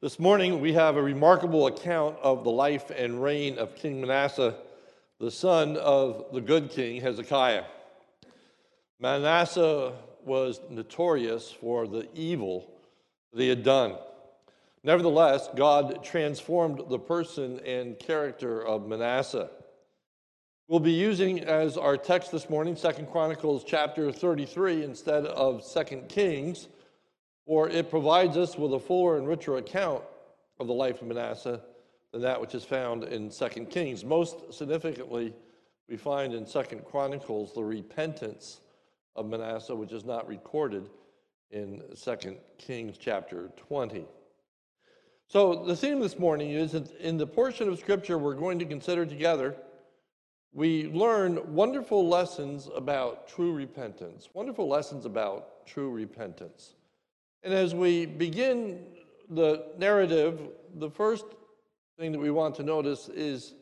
This morning, we have a remarkable account of the life and reign of King Manasseh, the son of the good king Hezekiah. Manasseh was notorious for the evil that he had done. Nevertheless, God transformed the person and character of Manasseh. We'll be using as our text this morning Second Chronicles chapter 33 instead of Second Kings or it provides us with a fuller and richer account of the life of Manasseh than that which is found in Second Kings. Most significantly, we find in Second Chronicles the repentance of Manasseh, which is not recorded in Second Kings chapter 20. So the theme this morning is that in the portion of Scripture we're going to consider together, we learn wonderful lessons about true repentance, wonderful lessons about true repentance. And as we begin the narrative, the first thing that we want to notice is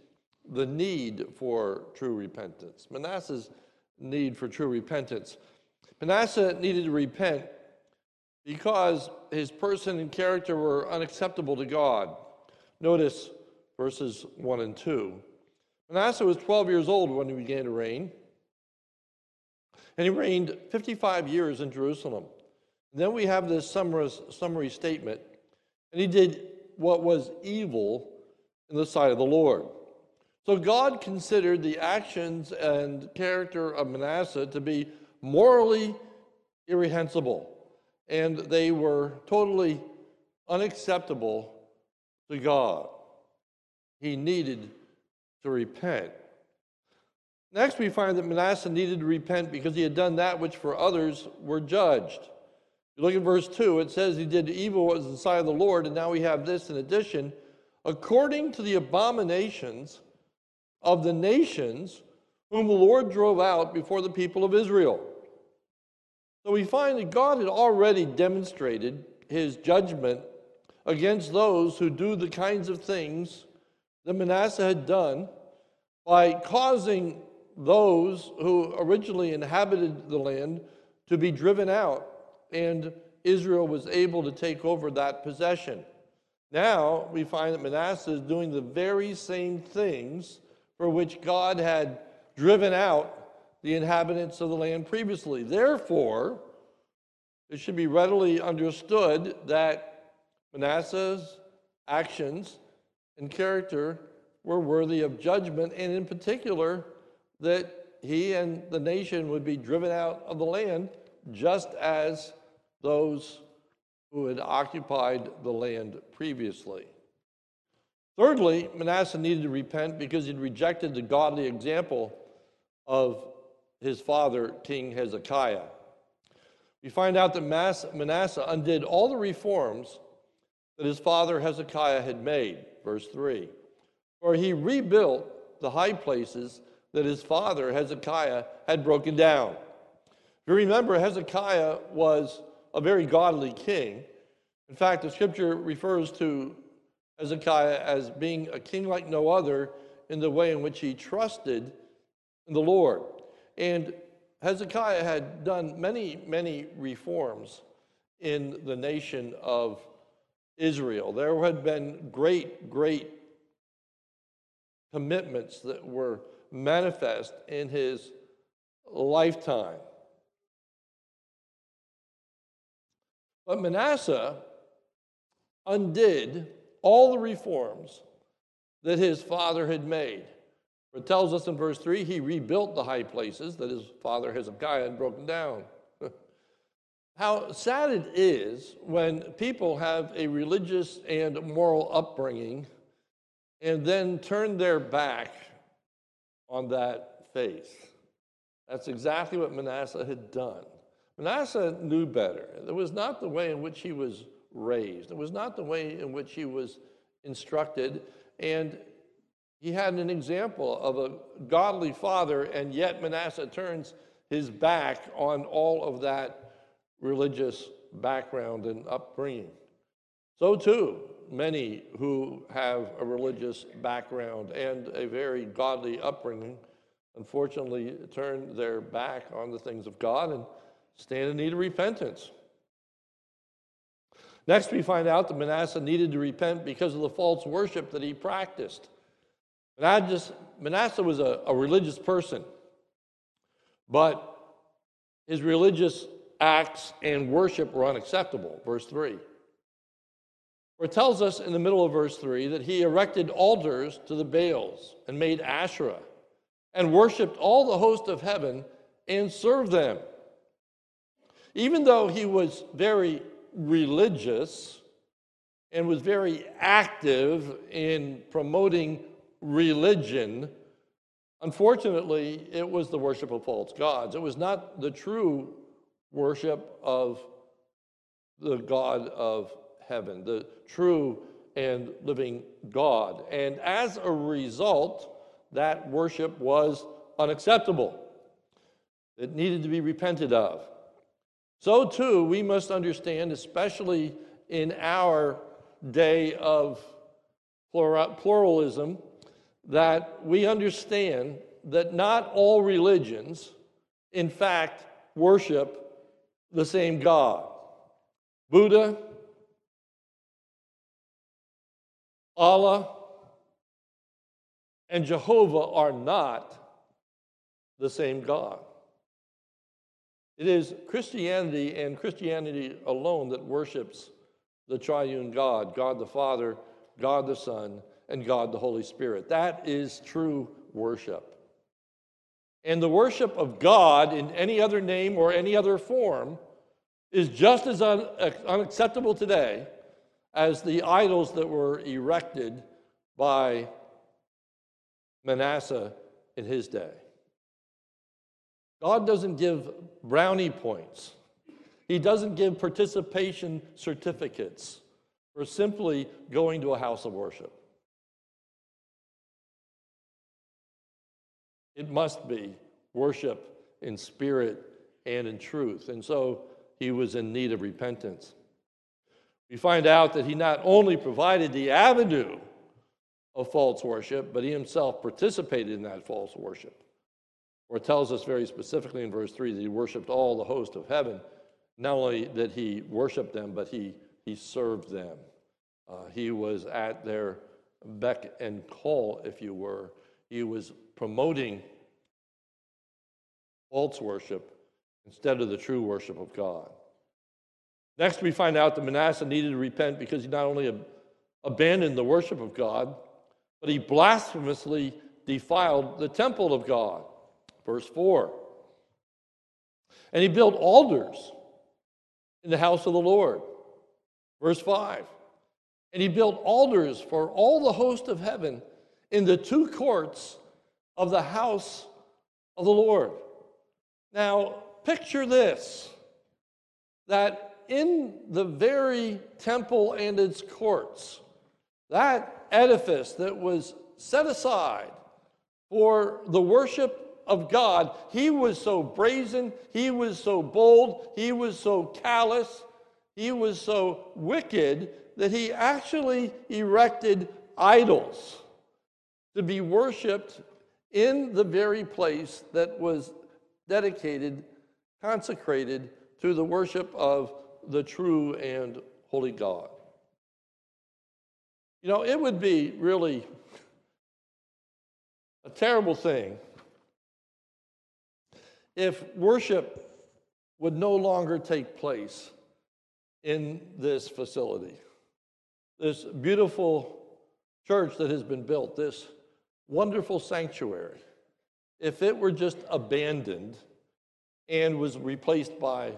the need for true repentance. Manasseh's need for true repentance. Manasseh needed to repent because his person and character were unacceptable to God. Notice verses 1 and 2. Manasseh was 12 years old when he began to reign, and he reigned 55 years in Jerusalem. Then we have this summary, statement, and he did what was evil in the sight of the Lord. So God considered the actions and character of Manasseh to be morally irreprehensible, and they were totally unacceptable to God. He needed to repent. Next, we find that Manasseh needed to repent because he had done that which for others were judged. You look at verse 2, it says he did evil was the sight of the Lord, and now we have this in addition, according to the abominations of the nations whom the Lord drove out before the people of Israel. So we find that God had already demonstrated his judgment against those who do the kinds of things that Manasseh had done by causing those who originally inhabited the land to be driven out and Israel was able to take over that possession. Now we find that Manasseh is doing the very same things for which God had driven out the inhabitants of the land previously. Therefore, it should be readily understood that Manasseh's actions and character were worthy of judgment, and in particular, that he and the nation would be driven out of the land just as those who had occupied the land previously. Thirdly, Manasseh needed to repent because he'd rejected the godly example of his father, King Hezekiah. We find out that Manasseh undid all the reforms that his father Hezekiah had made, verse 3. For he rebuilt the high places that his father Hezekiah had broken down. You remember, Hezekiah was a very godly king. In fact, the scripture refers to Hezekiah as being a king like no other in the way in which he trusted in the Lord. And Hezekiah had done many, many reforms in the nation of Israel. There had been great, great commitments that were manifest in his lifetime. But Manasseh undid all the reforms that his father had made. It tells us in verse 3 he rebuilt the high places that his father Hezekiah had broken down. How sad it is when people have a religious and moral upbringing and then turn their back on that faith. That's exactly what Manasseh had done. Manasseh knew better. It was not the way in which he was raised, it was not the way in which he was instructed. And he had an example of a godly father, and yet Manasseh turns his back on all of that religious background and upbringing. So, too, many who have a religious background and a very godly upbringing unfortunately turn their back on the things of God and stand in need of repentance. Next, we find out that Manasseh needed to repent because of the false worship that he practiced. Manasseh was a, a religious person, but his religious acts and worship were unacceptable. Verse 3. Where it tells us in the middle of verse 3 that he erected altars to the Baals and made Asherah and worshiped all the host of heaven and served them. Even though he was very religious and was very active in promoting religion, unfortunately, it was the worship of false gods. It was not the true worship of the God of heaven, the true and living God. And as a result, that worship was unacceptable. It needed to be repented of. So, too, we must understand, especially in our day of pluralism, that we understand that not all religions, in fact, worship the same God. Buddha, Allah, and Jehovah are not the same God. It is Christianity and Christianity alone that worships the triune God God the Father, God the Son, and God the Holy Spirit. That is true worship. And the worship of God in any other name or any other form is just as un- unacceptable today as the idols that were erected by Manasseh in his day. God doesn't give brownie points. He doesn't give participation certificates for simply going to a house of worship. It must be worship in spirit and in truth. And so he was in need of repentance. We find out that he not only provided the avenue of false worship, but he himself participated in that false worship. Or tells us very specifically in verse 3 that he worshiped all the host of heaven. Not only that he worshiped them, but he, he served them. Uh, he was at their beck and call, if you were. He was promoting false worship instead of the true worship of God. Next, we find out that Manasseh needed to repent because he not only ab- abandoned the worship of God, but he blasphemously defiled the temple of God. Verse 4. And he built altars in the house of the Lord. Verse 5. And he built altars for all the host of heaven in the two courts of the house of the Lord. Now, picture this that in the very temple and its courts, that edifice that was set aside for the worship of God, he was so brazen, he was so bold, he was so callous, he was so wicked that he actually erected idols to be worshiped in the very place that was dedicated, consecrated to the worship of the true and holy God. You know, it would be really a terrible thing if worship would no longer take place in this facility. This beautiful church that has been built, this wonderful sanctuary, if it were just abandoned and was replaced by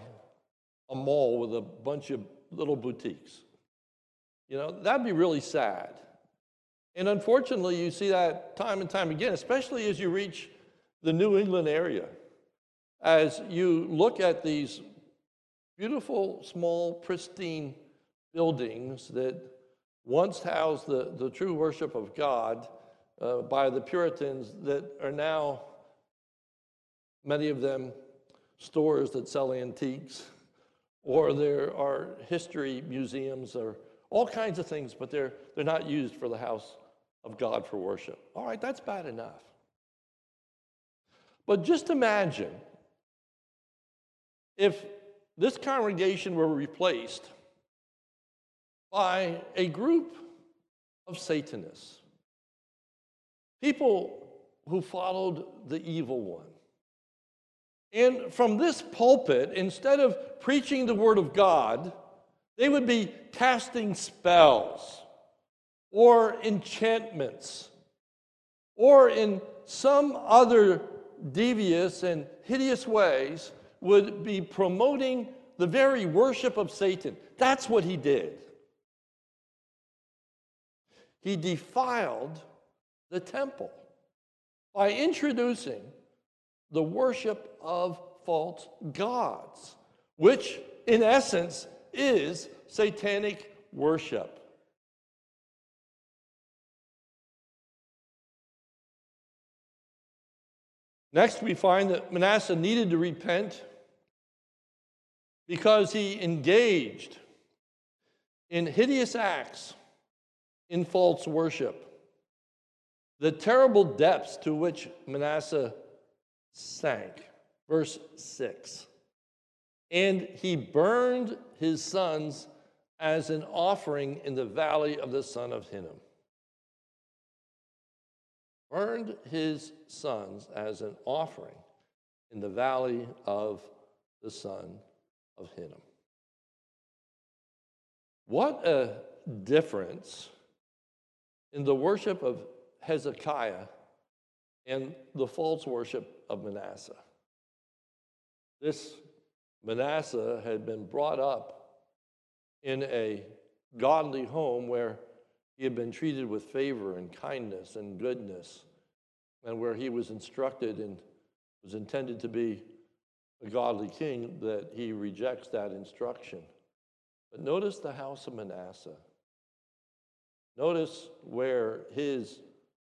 a mall with a bunch of little boutiques. You know, that'd be really sad. And unfortunately, you see that time and time again, especially as you reach the New England area. As you look at these beautiful, small, pristine buildings that once housed the, the true worship of God uh, by the Puritans that are now, many of them, stores that sell antiques or there are history museums or all kinds of things, but they're, they're not used for the house of God for worship. All right, that's bad enough. But just imagine if this congregation were replaced by a group of Satanists, people who followed the evil one. And from this pulpit, instead of preaching the word of God, they would be casting spells or enchantments or in some other devious and hideous ways would be promoting the very worship of Satan. That's what he did. He defiled the temple by introducing the worship of false gods, which in essence is satanic worship. Next, we find that Manasseh needed to repent because he engaged in hideous acts in false worship. The terrible depths to which Manasseh sank. Verse 6 And he burned his sons as an offering in the valley of the son of Hinnom. Burned his sons as an offering in the valley of the son of Hinnom. What a difference in the worship of Hezekiah and the false worship of Manasseh. This Manasseh had been brought up in a godly home where he had been treated with favor and kindness and goodness, and where he was instructed and was intended to be a godly king, that he rejects that instruction. But notice the house of Manasseh. Notice where his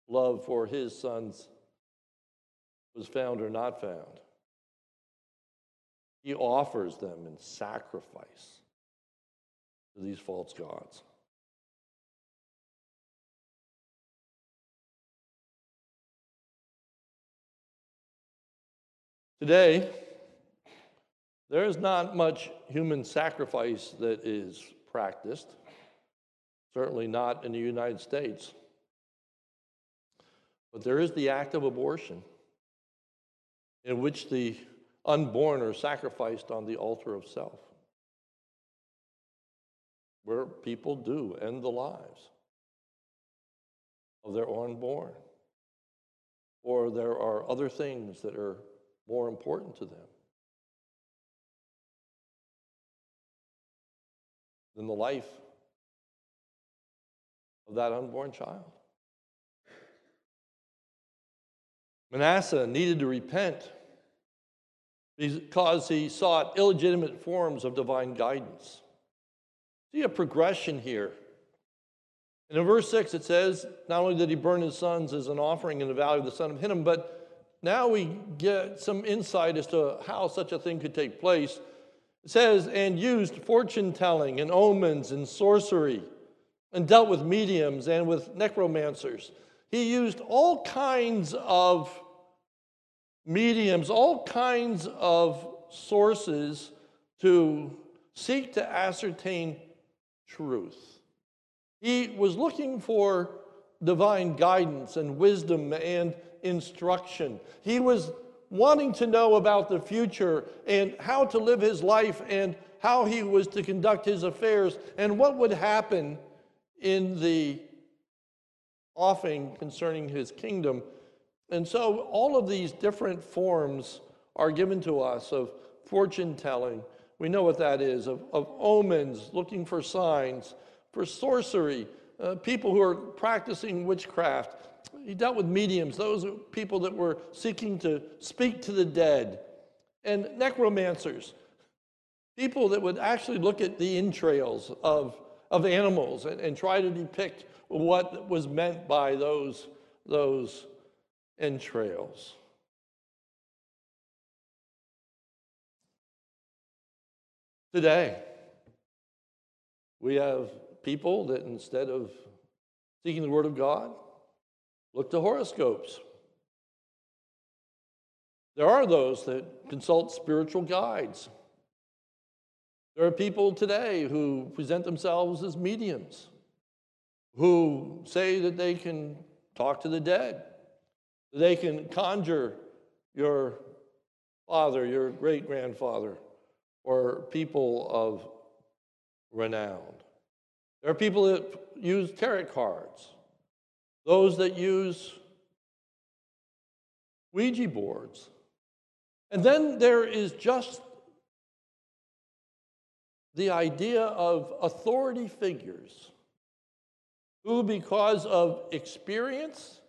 love for his sons was found or not found. He offers them in sacrifice to these false gods. Today, there is not much human sacrifice that is practiced, certainly not in the United States. But there is the act of abortion, in which the unborn are sacrificed on the altar of self, where people do end the lives of their unborn. Or there are other things that are more important to them than the life of that unborn child. Manasseh needed to repent because he sought illegitimate forms of divine guidance. See a progression here. And in verse 6, it says, Not only did he burn his sons as an offering in the valley of the son of Hinnom, but now we get some insight as to how such a thing could take place. It says, and used fortune telling and omens and sorcery, and dealt with mediums and with necromancers. He used all kinds of mediums, all kinds of sources to seek to ascertain truth. He was looking for divine guidance and wisdom and instruction. He was wanting to know about the future and how to live his life and how he was to conduct his affairs and what would happen in the offing concerning his kingdom. And so all of these different forms are given to us of fortune telling. We know what that is, of, of omens, looking for signs, for sorcery, uh, people who are practicing witchcraft, he dealt with mediums, those people that were seeking to speak to the dead, and necromancers, people that would actually look at the entrails of, of animals and, and try to depict what was meant by those, those entrails. Today, we have people that instead of seeking the Word of God, Look to horoscopes. There are those that consult spiritual guides. There are people today who present themselves as mediums, who say that they can talk to the dead, that they can conjure your father, your great grandfather, or people of renown. There are people that use tarot cards, those that use Ouija boards. And then there is just the idea of authority figures who, because of experience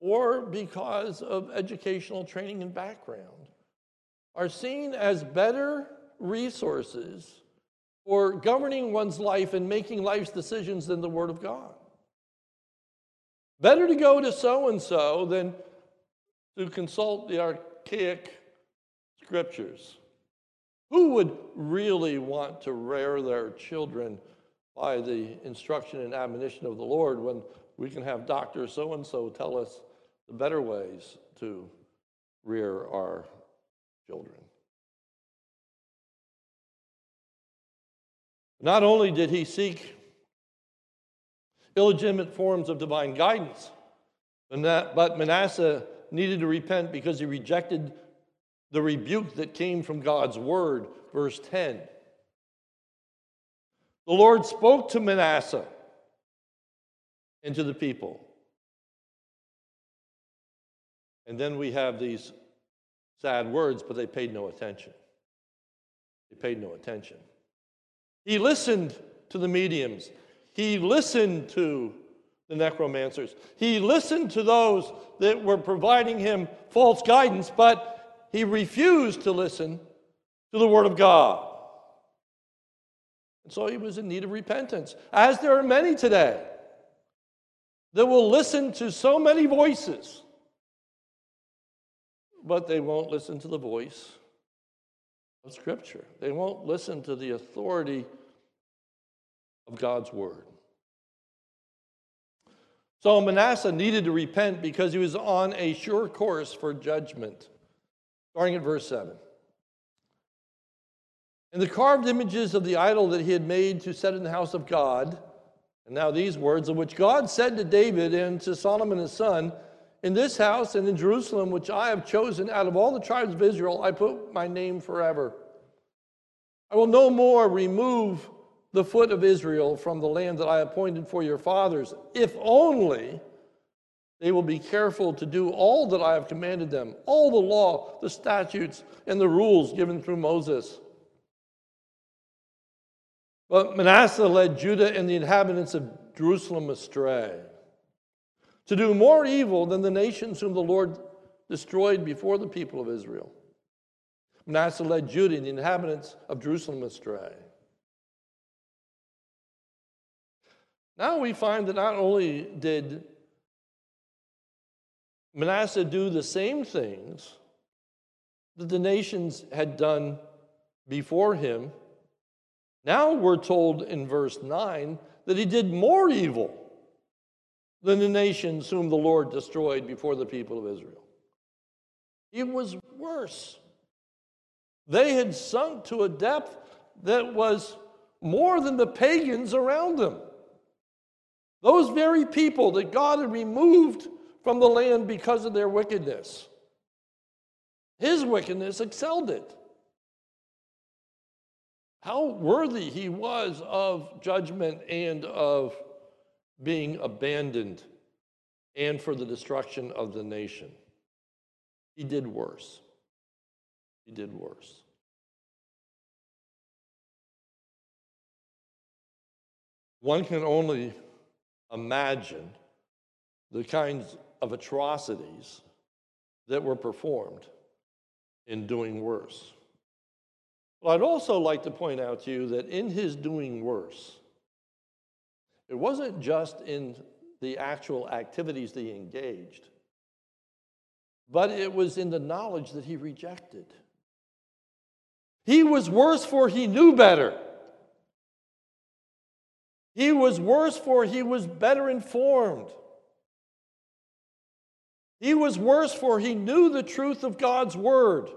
or because of educational training and background, are seen as better resources for governing one's life and making life's decisions than the Word of God. Better to go to so and so than to consult the archaic scriptures. Who would really want to rear their children by the instruction and admonition of the Lord when we can have Dr. So and so tell us the better ways to rear our children? Not only did he seek illegitimate forms of divine guidance, but Manasseh needed to repent because he rejected the rebuke that came from God's word. Verse 10. The Lord spoke to Manasseh and to the people. And then we have these sad words, but they paid no attention. They paid no attention. He listened to the mediums. He listened to the necromancers. He listened to those that were providing him false guidance, but he refused to listen to the Word of God. And so he was in need of repentance, as there are many today that will listen to so many voices, but they won't listen to the voice of Scripture. They won't listen to the authority of God's word. So Manasseh needed to repent because he was on a sure course for judgment. Starting at verse 7. And the carved images of the idol that he had made to set in the house of God, and now these words, of which God said to David and to Solomon his son, In this house and in Jerusalem, which I have chosen out of all the tribes of Israel, I put my name forever. I will no more remove the foot of Israel from the land that I appointed for your fathers, if only they will be careful to do all that I have commanded them, all the law, the statutes, and the rules given through Moses. But Manasseh led Judah and the inhabitants of Jerusalem astray, to do more evil than the nations whom the Lord destroyed before the people of Israel. Manasseh led Judah and the inhabitants of Jerusalem astray. Now we find that not only did Manasseh do the same things that the nations had done before him, now we're told in verse 9 that he did more evil than the nations whom the Lord destroyed before the people of Israel. It was worse. They had sunk to a depth that was more than the pagans around them. Those very people that God had removed from the land because of their wickedness. His wickedness excelled it. How worthy he was of judgment and of being abandoned and for the destruction of the nation. He did worse. He did worse. One can only imagine the kinds of atrocities that were performed in doing worse. But I'd also like to point out to you that in his doing worse, it wasn't just in the actual activities that he engaged, but it was in the knowledge that he rejected. He was worse for he knew better. He was worse for he was better informed. He was worse for he knew the truth of God's word.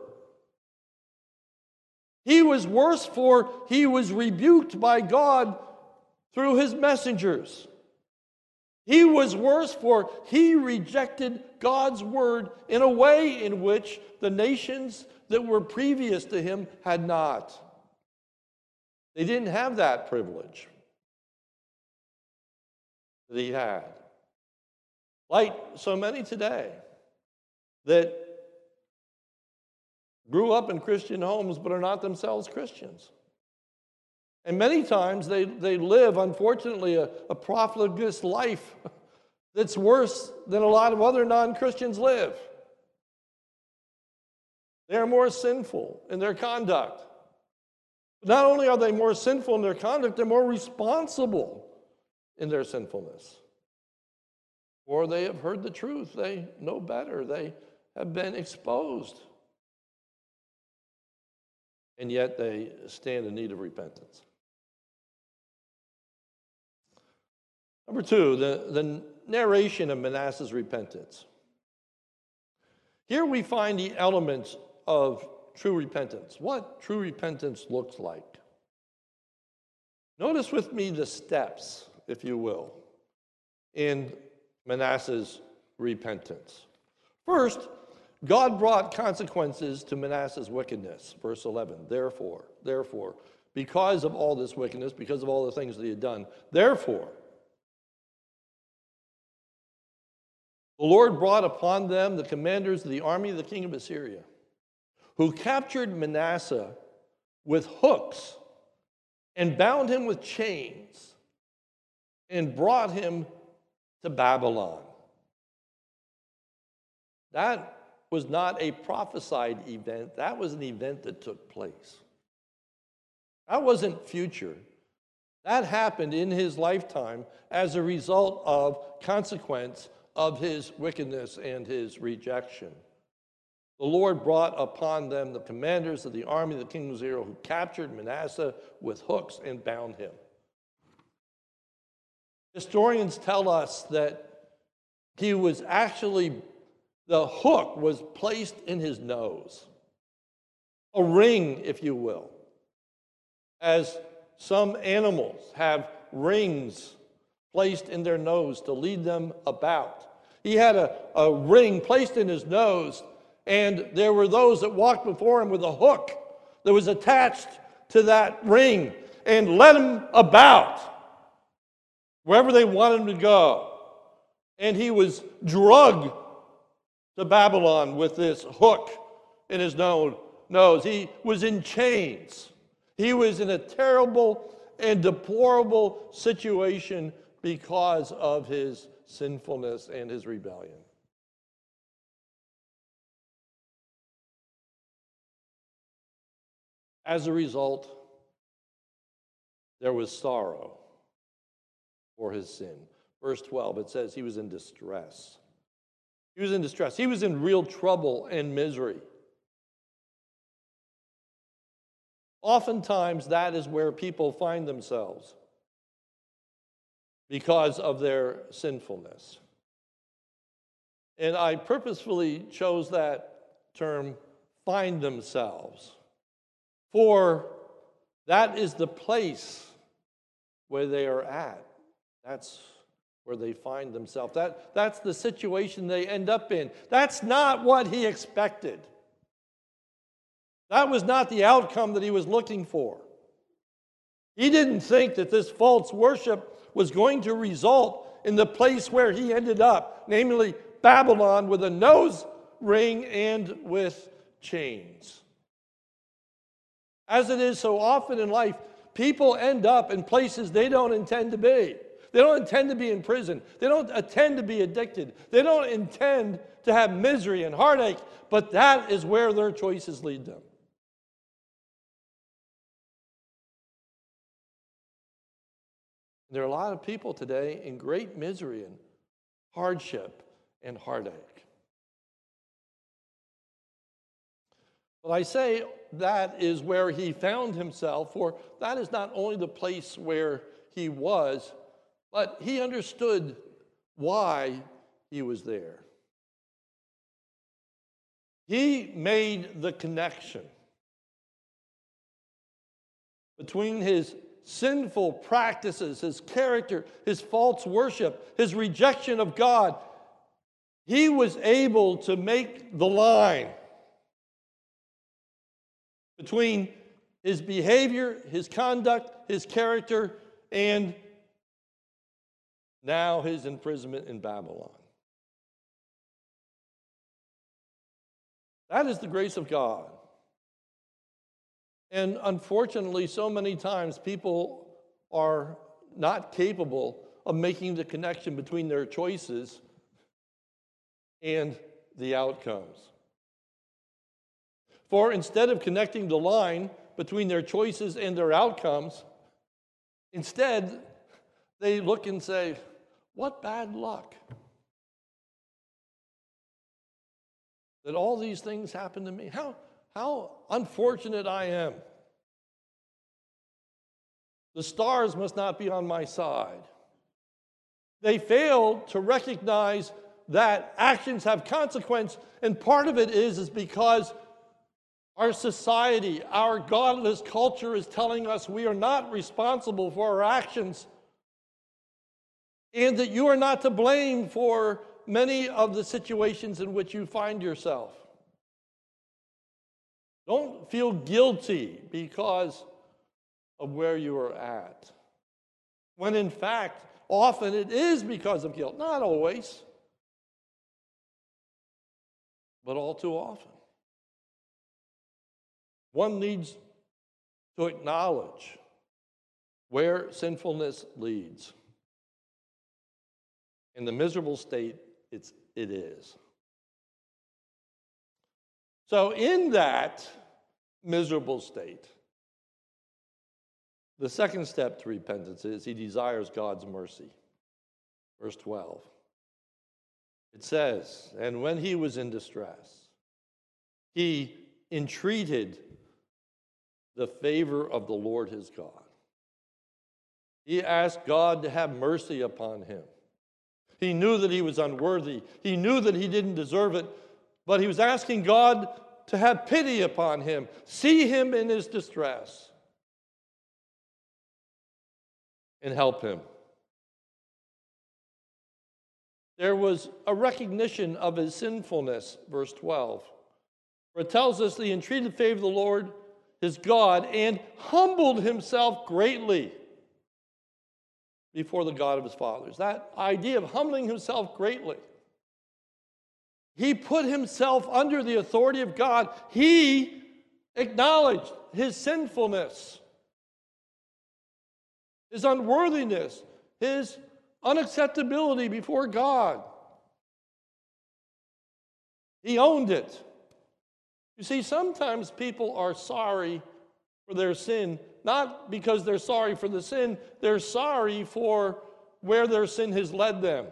He was worse for he was rebuked by God through his messengers. He was worse for he rejected God's word in a way in which the nations that were previous to him had not. They didn't have that privilege that he had. Like so many today that grew up in Christian homes but are not themselves Christians. And many times they, they live, unfortunately, a, a profligate life that's worse than a lot of other non Christians live. They are more sinful in their conduct. Not only are they more sinful in their conduct, they're more responsible in their sinfulness. Or they have heard the truth, they know better, they have been exposed. And yet they stand in need of repentance. Number two, the, the narration of Manasseh's repentance. Here we find the elements of true repentance, what true repentance looks like. Notice with me the steps, if you will, in Manasseh's repentance. First, God brought consequences to Manasseh's wickedness. Verse 11. Therefore, therefore, because of all this wickedness, because of all the things that he had done, therefore, the Lord brought upon them the commanders of the army of the king of Assyria who captured Manasseh with hooks and bound him with chains and brought him to Babylon. That was not a prophesied event, that was an event that took place. That wasn't future. That happened in his lifetime as a result of consequence of his wickedness and his rejection the Lord brought upon them the commanders of the army of the king of Israel who captured Manasseh with hooks and bound him. Historians tell us that he was actually, the hook was placed in his nose, a ring, if you will, as some animals have rings placed in their nose to lead them about. He had a, a ring placed in his nose and there were those that walked before him with a hook that was attached to that ring and led him about wherever they wanted him to go. And he was drugged to Babylon with this hook in his nose. He was in chains. He was in a terrible and deplorable situation because of his sinfulness and his rebellion. As a result, there was sorrow for his sin. Verse 12, it says he was in distress. He was in distress. He was in real trouble and misery. Oftentimes, that is where people find themselves because of their sinfulness. And I purposefully chose that term, find themselves. For that is the place where they are at. That's where they find themselves. That, that's the situation they end up in. That's not what he expected. That was not the outcome that he was looking for. He didn't think that this false worship was going to result in the place where he ended up, namely Babylon with a nose ring and with chains. As it is so often in life, people end up in places they don't intend to be. They don't intend to be in prison. They don't intend to be addicted. They don't intend to have misery and heartache, but that is where their choices lead them. There are a lot of people today in great misery and hardship and heartache. But I say that is where he found himself, for that is not only the place where he was, but he understood why he was there. He made the connection between his sinful practices, his character, his false worship, his rejection of God, he was able to make the line between his behavior, his conduct, his character, and now his imprisonment in Babylon. That is the grace of God. And unfortunately, so many times people are not capable of making the connection between their choices and the outcomes. For instead of connecting the line between their choices and their outcomes, instead they look and say, What bad luck that all these things happen to me. How, how unfortunate I am. The stars must not be on my side. They fail to recognize that actions have consequence, and part of it is, is because our society, our godless culture is telling us we are not responsible for our actions and that you are not to blame for many of the situations in which you find yourself. Don't feel guilty because of where you are at. When in fact, often it is because of guilt. Not always, but all too often. One needs to acknowledge where sinfulness leads. In the miserable state it's, it is. So, in that miserable state, the second step to repentance is he desires God's mercy. Verse 12. It says, And when he was in distress, he entreated the favor of the Lord his God. He asked God to have mercy upon him. He knew that he was unworthy, he knew that he didn't deserve it, but he was asking God to have pity upon him, see him in his distress, and help him. There was a recognition of his sinfulness, verse 12, where it tells us that he entreated the favor of the Lord his God and humbled himself greatly before the God of his fathers. That idea of humbling himself greatly he put himself under the authority of God. He acknowledged his sinfulness, his unworthiness, his unacceptability before God. He owned it. You see, sometimes people are sorry for their sin, not because they're sorry for the sin, they're sorry for where their sin has led them.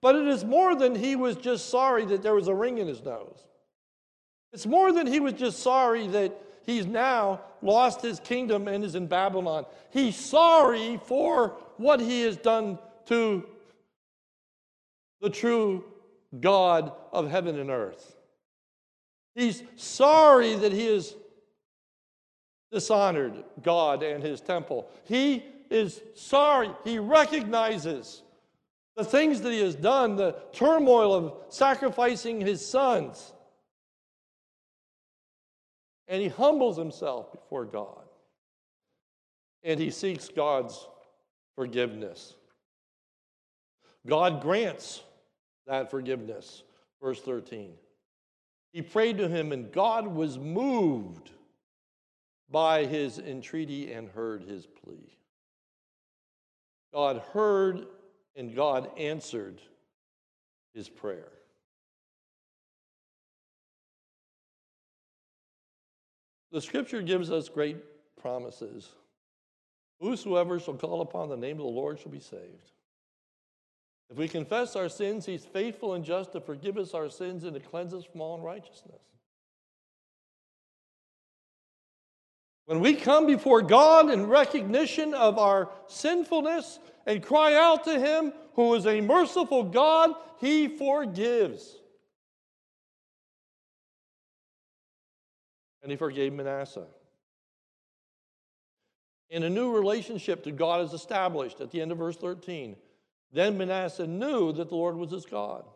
But it is more than he was just sorry that there was a ring in his nose. It's more than he was just sorry that he's now lost his kingdom and is in Babylon. He's sorry for what he has done to the true God of heaven and earth. He's sorry that he has dishonored God and his temple. He is sorry. He recognizes the things that he has done, the turmoil of sacrificing his sons. And he humbles himself before God. And he seeks God's forgiveness. God grants that forgiveness. Verse 13. He prayed to him, and God was moved by his entreaty and heard his plea. God heard and God answered his prayer. The scripture gives us great promises. Whosoever shall call upon the name of the Lord shall be saved. If we confess our sins, he's faithful and just to forgive us our sins and to cleanse us from all unrighteousness. When we come before God in recognition of our sinfulness and cry out to Him, who is a merciful God, He forgives. And He forgave Manasseh. And a new relationship to God is established at the end of verse 13. Then Manasseh knew that the Lord was his God.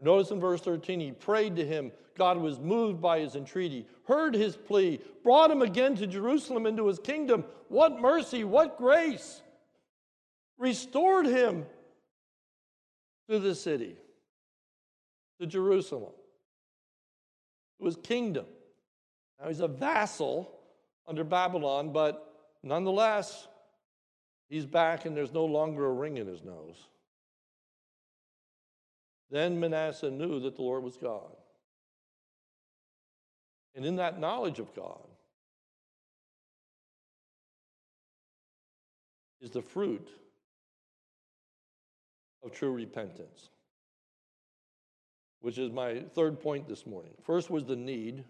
Notice in verse 13, he prayed to him. God was moved by his entreaty, heard his plea, brought him again to Jerusalem into his kingdom. What mercy, what grace! Restored him to the city, to Jerusalem. to his kingdom. Now he's a vassal under Babylon, but nonetheless, he's back and there's no longer a ring in his nose. Then Manasseh knew that the Lord was God. And in that knowledge of God is the fruit of true repentance, which is my third point this morning. First was the need,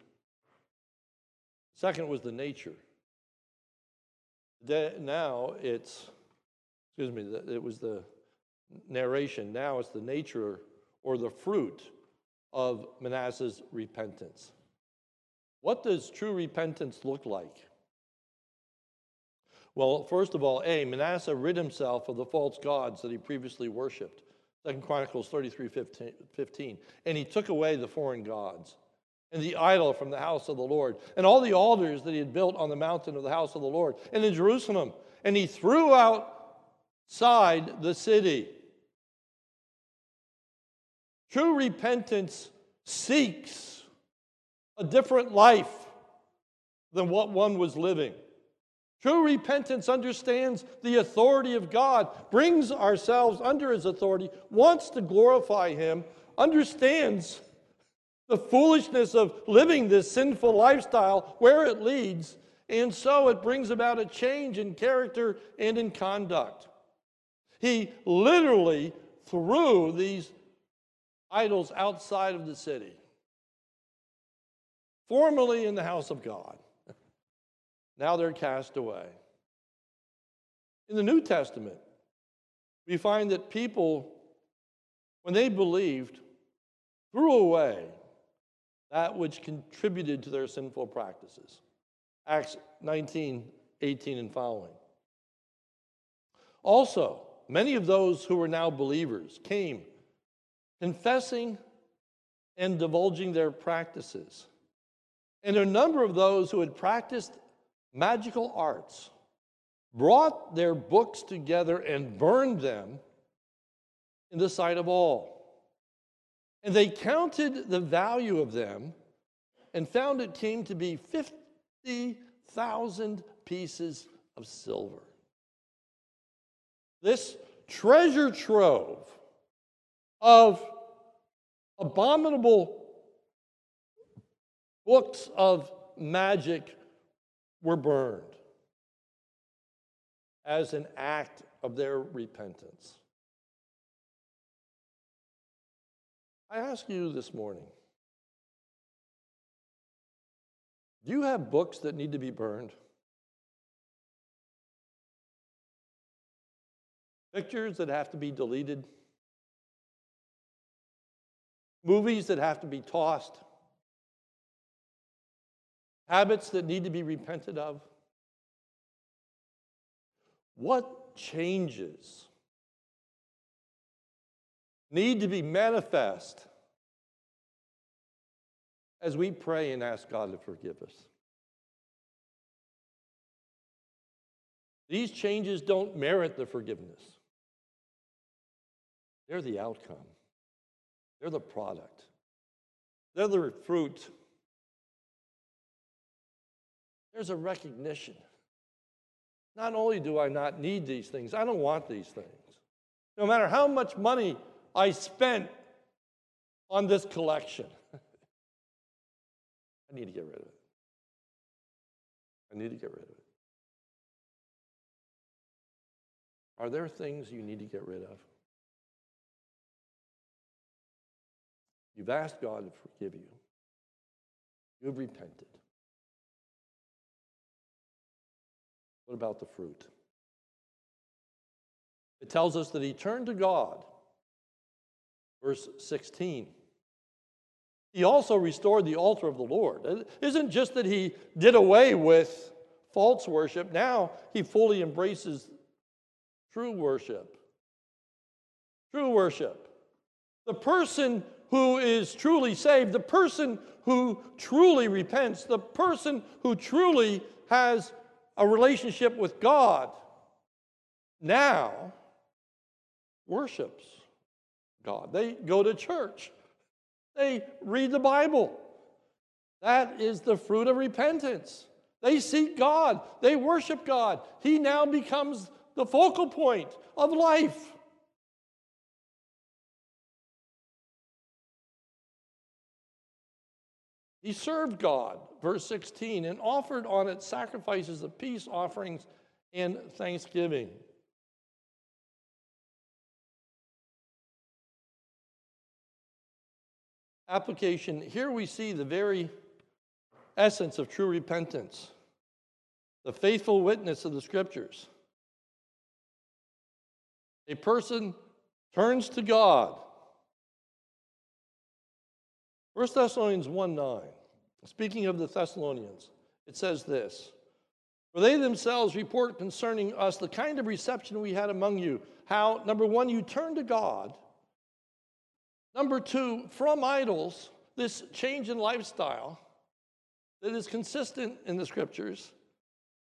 second was the nature. Now it's, excuse me, it was the narration. Now it's the nature or the fruit of Manasseh's repentance. What does true repentance look like? Well, first of all, A, Manasseh rid himself of the false gods that he previously worshipped. Second Chronicles 33 15. And he took away the foreign gods and the idol from the house of the Lord and all the altars that he had built on the mountain of the house of the Lord and in Jerusalem. And he threw outside the city. True repentance seeks a different life than what one was living. True repentance understands the authority of God, brings ourselves under his authority, wants to glorify him, understands the foolishness of living this sinful lifestyle, where it leads, and so it brings about a change in character and in conduct. He literally threw these idols outside of the city, formerly in the house of God. Now they're cast away. In the New Testament, we find that people, when they believed, threw away that which contributed to their sinful practices. Acts 19, 18, and following. Also, many of those who were now believers came confessing and divulging their practices. And a number of those who had practiced magical arts brought their books together and burned them in the sight of all. And they counted the value of them and found it came to be 50,000 pieces of silver. This treasure trove of abominable books of magic were burned as an act of their repentance. I ask you this morning do you have books that need to be burned? Pictures that have to be deleted? Movies that have to be tossed, habits that need to be repented of. What changes need to be manifest as we pray and ask God to forgive us? These changes don't merit the forgiveness, they're the outcome. They're the product, they're the fruit. There's a recognition. Not only do I not need these things, I don't want these things. No matter how much money I spent on this collection, I need to get rid of it. I need to get rid of it. Are there things you need to get rid of? You've asked God to forgive you. You've repented. What about the fruit? It tells us that he turned to God. Verse 16. He also restored the altar of the Lord. It isn't just that he did away with false worship. Now he fully embraces true worship. True worship. The person who is truly saved, the person who truly repents, the person who truly has a relationship with God, now worships God. They go to church, they read the Bible. That is the fruit of repentance. They seek God, they worship God. He now becomes the focal point of life. He served God, verse 16, and offered on it sacrifices of peace offerings and thanksgiving. Application here we see the very essence of true repentance, the faithful witness of the scriptures. A person turns to God. 1 Thessalonians 1 9, speaking of the Thessalonians, it says this For they themselves report concerning us the kind of reception we had among you, how, number one, you turned to God Number two, from idols, this change in lifestyle that is consistent in the scriptures.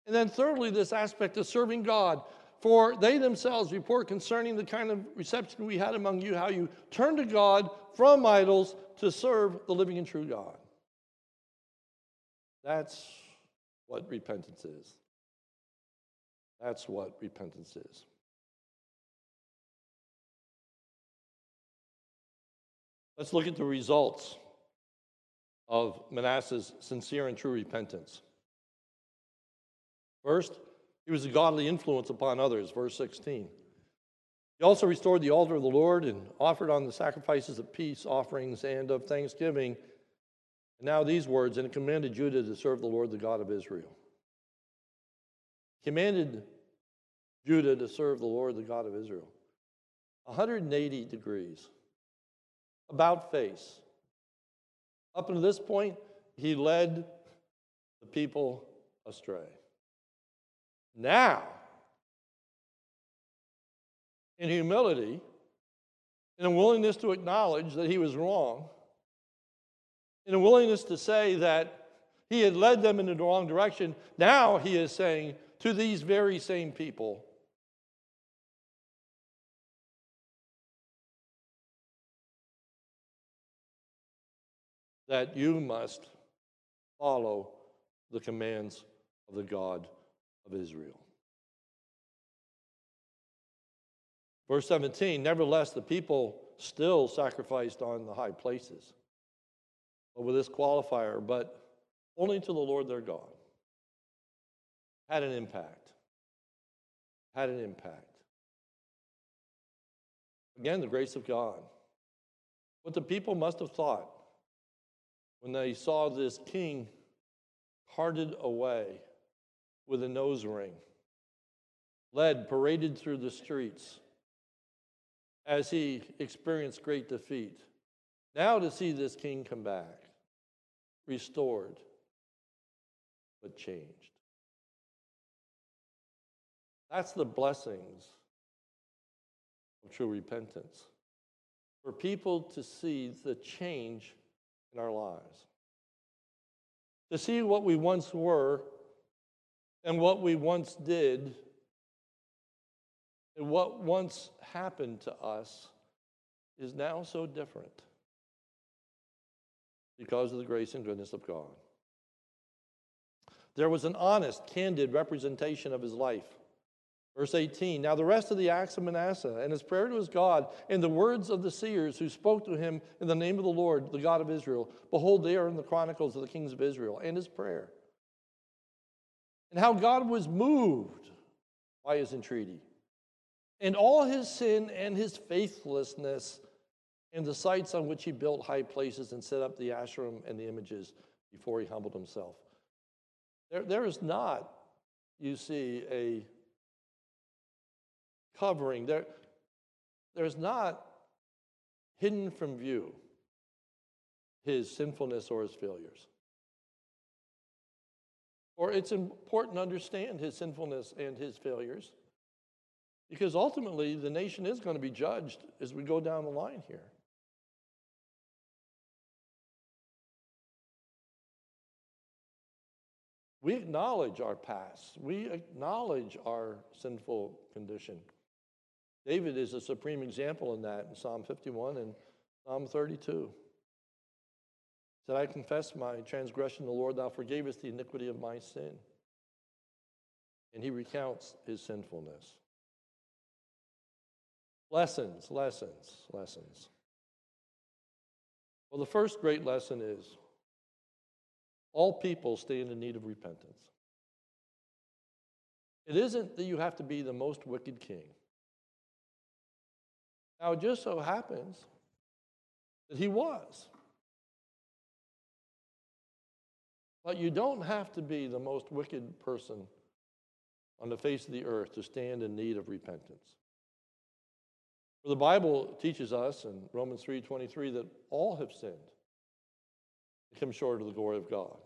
And then, thirdly, this aspect of serving God. For they themselves report concerning the kind of reception we had among you, how you turned to God from idols to serve the living and true God. That's what repentance is. That's what repentance is. Let's look at the results of Manasseh's sincere and true repentance. First, he was a godly influence upon others, verse 16. He also restored the altar of the Lord and offered on the sacrifices of peace offerings and of thanksgiving. And now these words, and commanded Judah to serve the Lord, the God of Israel. Commanded Judah to serve the Lord, the God of Israel. 180 degrees about face. Up until this point, he led the people astray. Now, in humility, in a willingness to acknowledge that he was wrong, in a willingness to say that he had led them in the wrong direction, now he is saying to these very same people, that you must follow the commands of the God of Israel. Verse 17 Nevertheless, the people still sacrificed on the high places, with this qualifier, but only to the Lord their God. Had an impact. Had an impact. Again, the grace of God. What the people must have thought when they saw this king carted away with a nose ring, led, paraded through the streets as he experienced great defeat. Now to see this king come back, restored, but changed. That's the blessings of true repentance. For people to see the change in our lives. To see what we once were and what we once did and what once happened to us is now so different because of the grace and goodness of God. There was an honest, candid representation of his life. Verse 18 Now the rest of the acts of Manasseh and his prayer to his God and the words of the seers who spoke to him in the name of the Lord, the God of Israel, behold, they are in the chronicles of the kings of Israel and his prayer. And how God was moved by his entreaty, and all his sin and his faithlessness in the sites on which he built high places and set up the Asherim and the images before he humbled himself. There, there is not, you see, a covering. There, there's not hidden from view his sinfulness or his failures. or it's important to understand his sinfulness and his failures. Because ultimately, the nation is going to be judged as we go down the line here. We acknowledge our past, we acknowledge our sinful condition. David is a supreme example in that in Psalm 51 and Psalm 32. He Said, I confess my transgression, the Lord, thou forgavest the iniquity of my sin. And he recounts his sinfulness. Lessons, lessons, lessons. Well, the first great lesson is all people stand in need of repentance. It isn't that you have to be the most wicked king. Now, it just so happens that he was. But you don't have to be the most wicked person on the face of the earth to stand in need of repentance. For the Bible teaches us in Romans 3:23 that all have sinned and come short of the glory of God.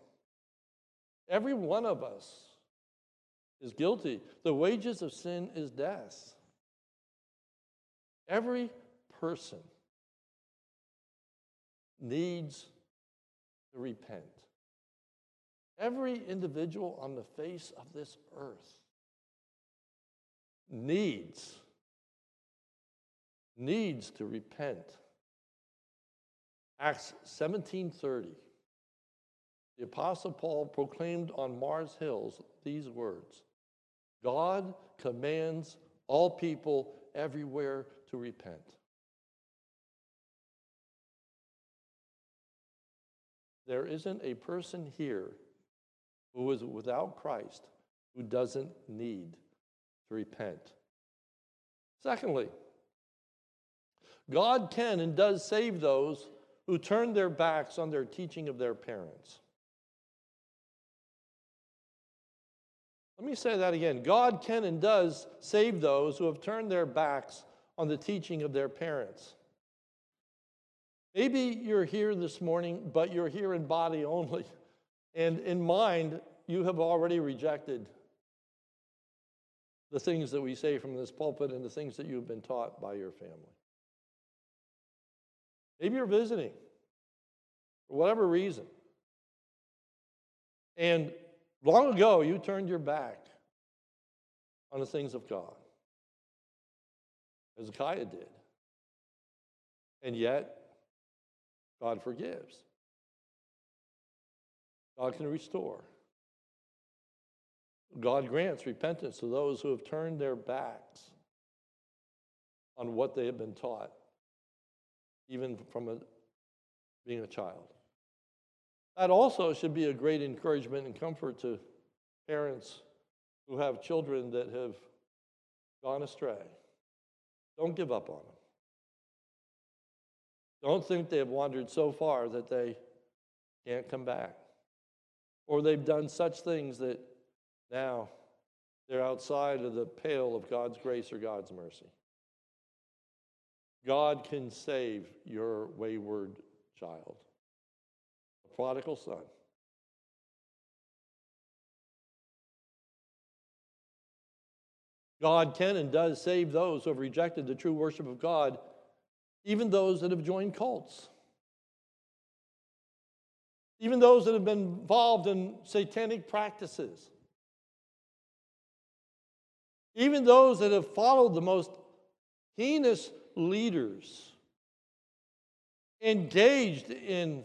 Every one of us is guilty. The wages of sin is death. Every person needs to repent. Every individual on the face of this earth needs needs to repent. Acts 17:30. The apostle Paul proclaimed on Mars Hills these words. God commands all people everywhere to repent. There isn't a person here who is without Christ who doesn't need to repent. Secondly, God can and does save those who turn their backs on their teaching of their parents. Let me say that again. God can and does save those who have turned their backs on the teaching of their parents. Maybe you're here this morning, but you're here in body only. And in mind, you have already rejected the things that we say from this pulpit and the things that you've been taught by your family. Maybe you're visiting for whatever reason. And long ago, you turned your back on the things of God. Hezekiah did. And yet, God forgives. God can restore. God grants repentance to those who have turned their backs on what they have been taught even from a, being a child. That also should be a great encouragement and comfort to parents who have children that have gone astray. Don't give up on them. Don't think they have wandered so far that they can't come back. Or they've done such things that now they're outside of the pale of God's grace or God's mercy. God can save your wayward child, prodigal son. God can and does save those who have rejected the true worship of God, even those that have joined cults, even those that have been involved in satanic practices, even those that have followed the most heinous leaders engaged in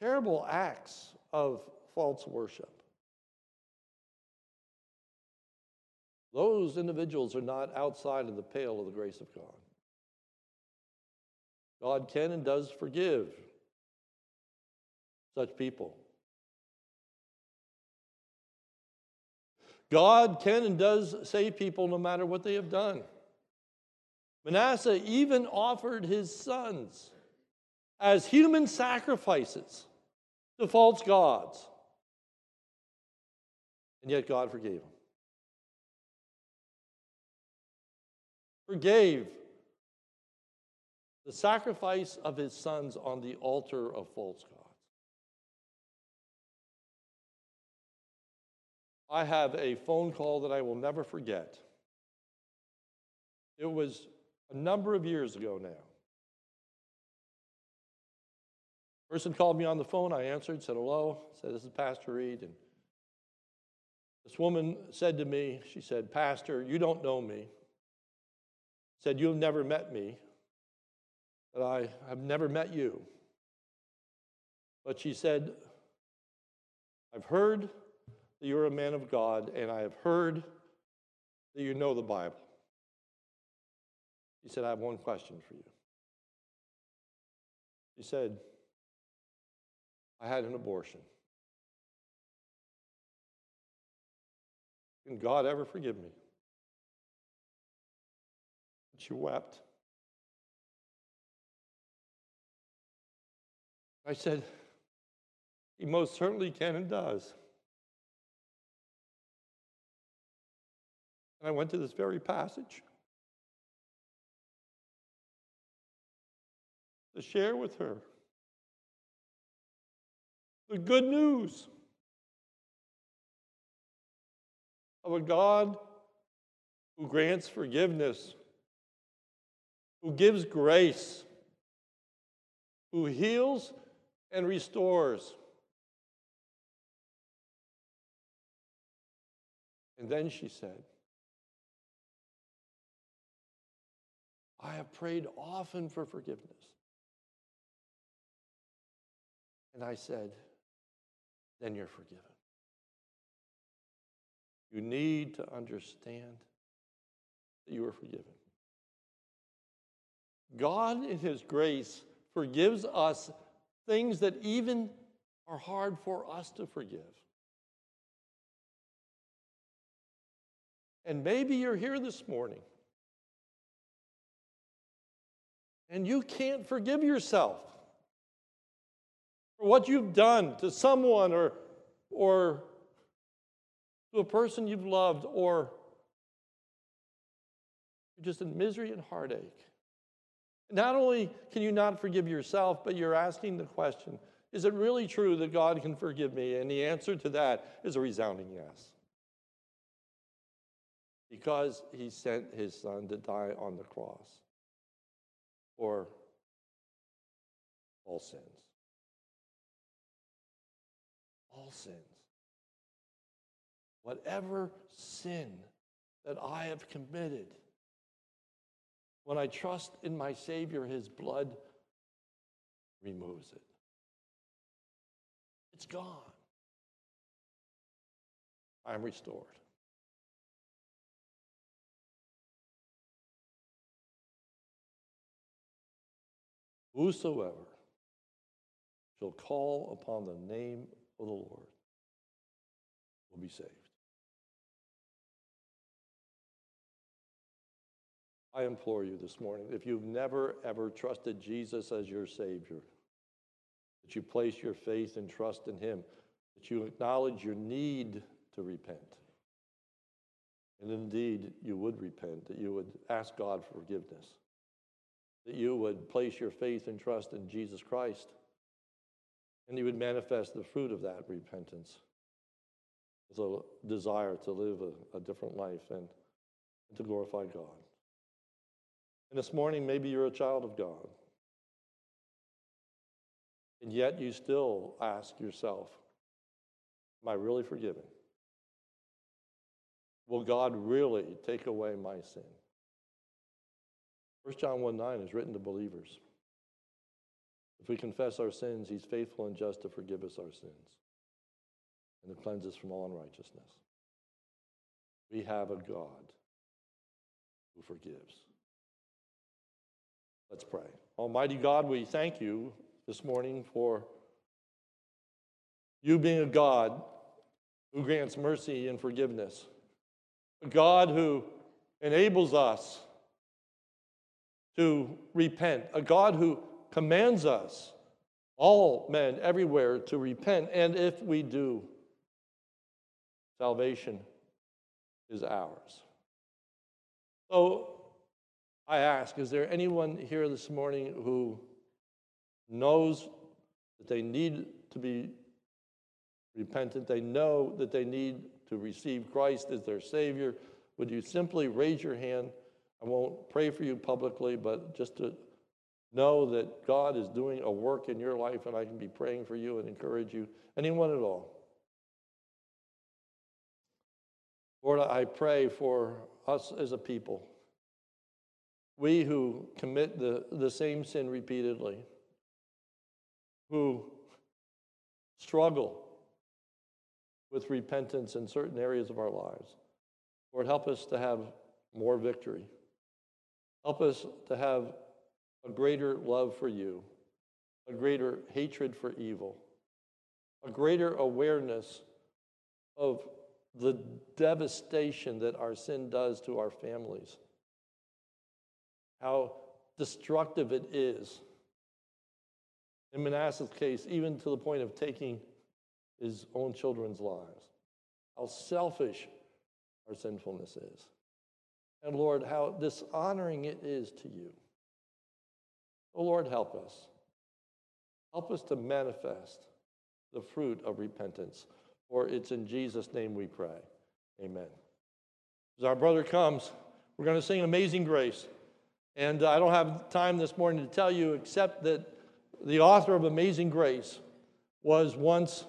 terrible acts of false worship. Those individuals are not outside of the pale of the grace of God. God can and does forgive such people. God can and does save people no matter what they have done. Manasseh even offered his sons as human sacrifices to false gods. And yet God forgave him. Forgave the sacrifice of his sons on the altar of false gods. I have a phone call that I will never forget. It was a number of years ago now. Person called me on the phone. I answered, said hello, said, This is Pastor Reed. And this woman said to me, She said, Pastor, you don't know me. Said, You've never met me. That I have never met you. But she said, I've heard that you're a man of God, and I have heard that you know the Bible. He said, I have one question for you. He said, I had an abortion. Can God ever forgive me? She wept. I said, He most certainly can and does. And I went to this very passage to share with her the good news of a God who grants forgiveness, who gives grace, who heals and restores. And then she said, I have prayed often for forgiveness. And I said, then you're forgiven. You need to understand that you are forgiven. God, in His grace, forgives us things that even are hard for us to forgive. And maybe you're here this morning and you can't forgive yourself for what you've done to someone or, or to a person you've loved, or you're just in misery and heartache. Not only can you not forgive yourself, but you're asking the question is it really true that God can forgive me? And the answer to that is a resounding yes. Because he sent his son to die on the cross for all sins. All sins. Whatever sin that I have committed, when I trust in my Savior, his blood removes it. It's gone. I'm restored. Whosoever shall call upon the name of the Lord will be saved. I implore you this morning, if you've never ever trusted Jesus as your Savior, that you place your faith and trust in Him, that you acknowledge your need to repent. And indeed, you would repent, that you would ask God for forgiveness, that you would place your faith and trust in Jesus Christ, and you would manifest the fruit of that repentance with a desire to live a, a different life and, and to glorify God. And this morning, maybe you're a child of God. And yet you still ask yourself, Am I really forgiven? Will God really take away my sin? 1 John 1 9 is written to believers. If we confess our sins, he's faithful and just to forgive us our sins and to cleanse us from all unrighteousness. We have a God who forgives. Let's pray. Almighty God, we thank you this morning for you being a God who grants mercy and forgiveness, a God who enables us to repent, a God who commands us, all men everywhere, to repent. And if we do, salvation is ours. So I ask, is there anyone here this morning who knows that they need to be repentant? They know that they need to receive Christ as their Savior, would you simply raise your hand? I won't pray for you publicly, but just to know that God is doing a work in your life and I can be praying for you and encourage you. Anyone at all? Lord, I pray for us as a people. We who commit the, the same sin repeatedly, who struggle with repentance in certain areas of our lives. Lord, help us to have more victory. Help us to have a greater love for you, a greater hatred for evil, a greater awareness of the devastation that our sin does to our families, how destructive it is. In Manasseh's case, even to the point of taking his own children's lives, how selfish our sinfulness is. And Lord, how dishonoring it is to you. Oh Lord, help us. Help us to manifest the fruit of repentance. For it's in Jesus' name we pray. Amen. As our brother comes, we're going to sing Amazing Grace. And I don't have time this morning to tell you, except that the author of Amazing Grace was once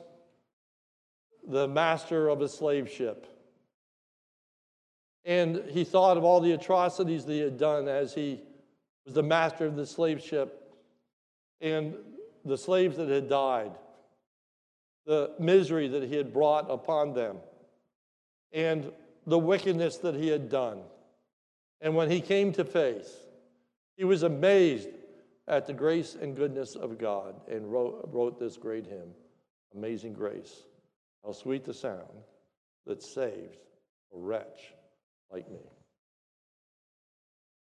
the master of a slave ship. And he thought of all the atrocities that he had done as he was the master of the slave ship and the slaves that had died, the misery that he had brought upon them, and the wickedness that he had done. And when he came to faith, he was amazed at the grace and goodness of God and wrote, wrote this great hymn, Amazing Grace. How sweet the sound that saved a wretch like me.